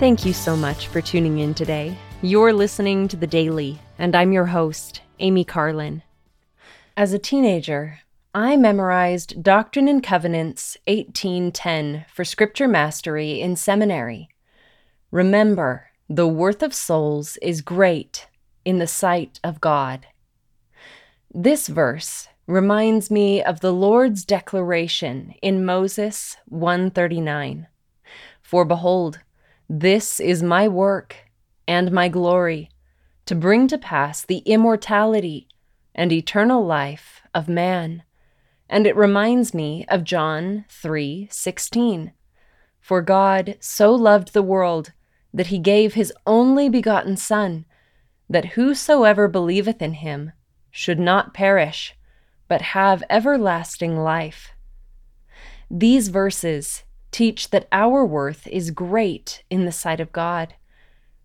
Thank you so much for tuning in today. You're listening to The Daily, and I'm your host, Amy Carlin. As a teenager, I memorized Doctrine and Covenants 1810 for scripture mastery in seminary. Remember, the worth of souls is great in the sight of God. This verse reminds me of the Lord's declaration in Moses 139. For behold, this is my work and my glory, to bring to pass the immortality and eternal life of man. And it reminds me of John 3:16. For God so loved the world that he gave his only begotten son, that whosoever believeth in him should not perish, but have everlasting life. These verses teach that our worth is great in the sight of God.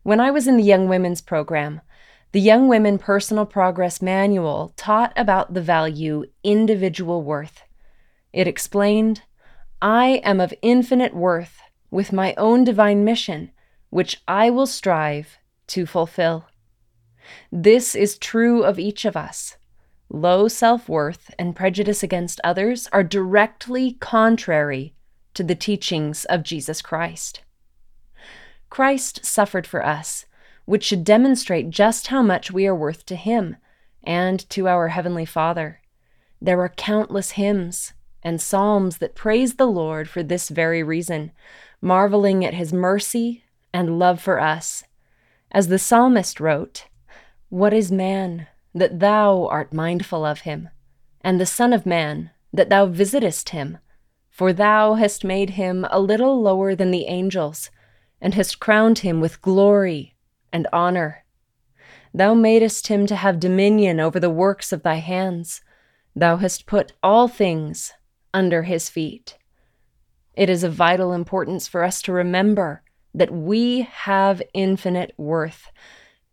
When I was in the Young Women's Program, the Young Women Personal Progress Manual taught about the value individual worth. It explained, I am of infinite worth with my own divine mission, which I will strive to fulfill. This is true of each of us. Low self worth and prejudice against others are directly contrary to the teachings of Jesus Christ. Christ suffered for us, which should demonstrate just how much we are worth to Him and to our Heavenly Father. There are countless hymns and psalms that praise the Lord for this very reason, marveling at His mercy and love for us. As the psalmist wrote, What is man that thou art mindful of him, and the Son of Man that thou visitest him? For thou hast made him a little lower than the angels, and hast crowned him with glory and honor. Thou madest him to have dominion over the works of thy hands. Thou hast put all things under his feet. It is of vital importance for us to remember that we have infinite worth,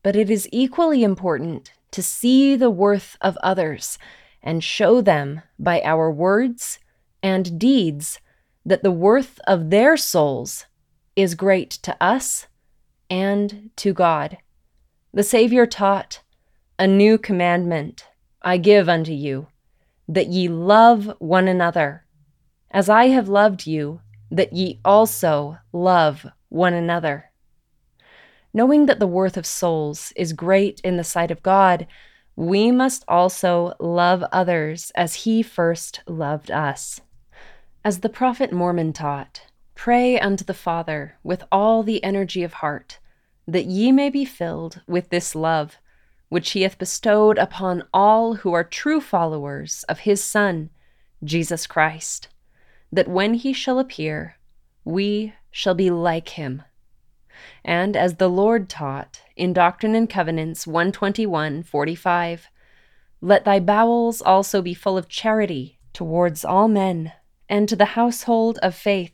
but it is equally important to see the worth of others and show them by our words and deeds that the worth of their souls is great to us and to God. The Savior taught, A new commandment I give unto you, that ye love one another, as I have loved you, that ye also love one another. Knowing that the worth of souls is great in the sight of God, we must also love others as He first loved us. As the prophet Mormon taught, pray unto the Father with all the energy of heart, that ye may be filled with this love, which he hath bestowed upon all who are true followers of his Son, Jesus Christ, that when he shall appear, we shall be like him. And as the Lord taught in Doctrine and Covenants 121 45, let thy bowels also be full of charity towards all men and to the household of faith,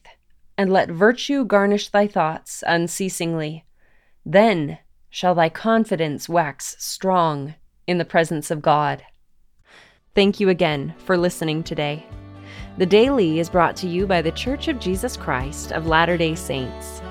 and let virtue garnish thy thoughts unceasingly. Then shall thy confidence wax strong in the presence of God. Thank you again for listening today. The Daily is brought to you by The Church of Jesus Christ of Latter day Saints.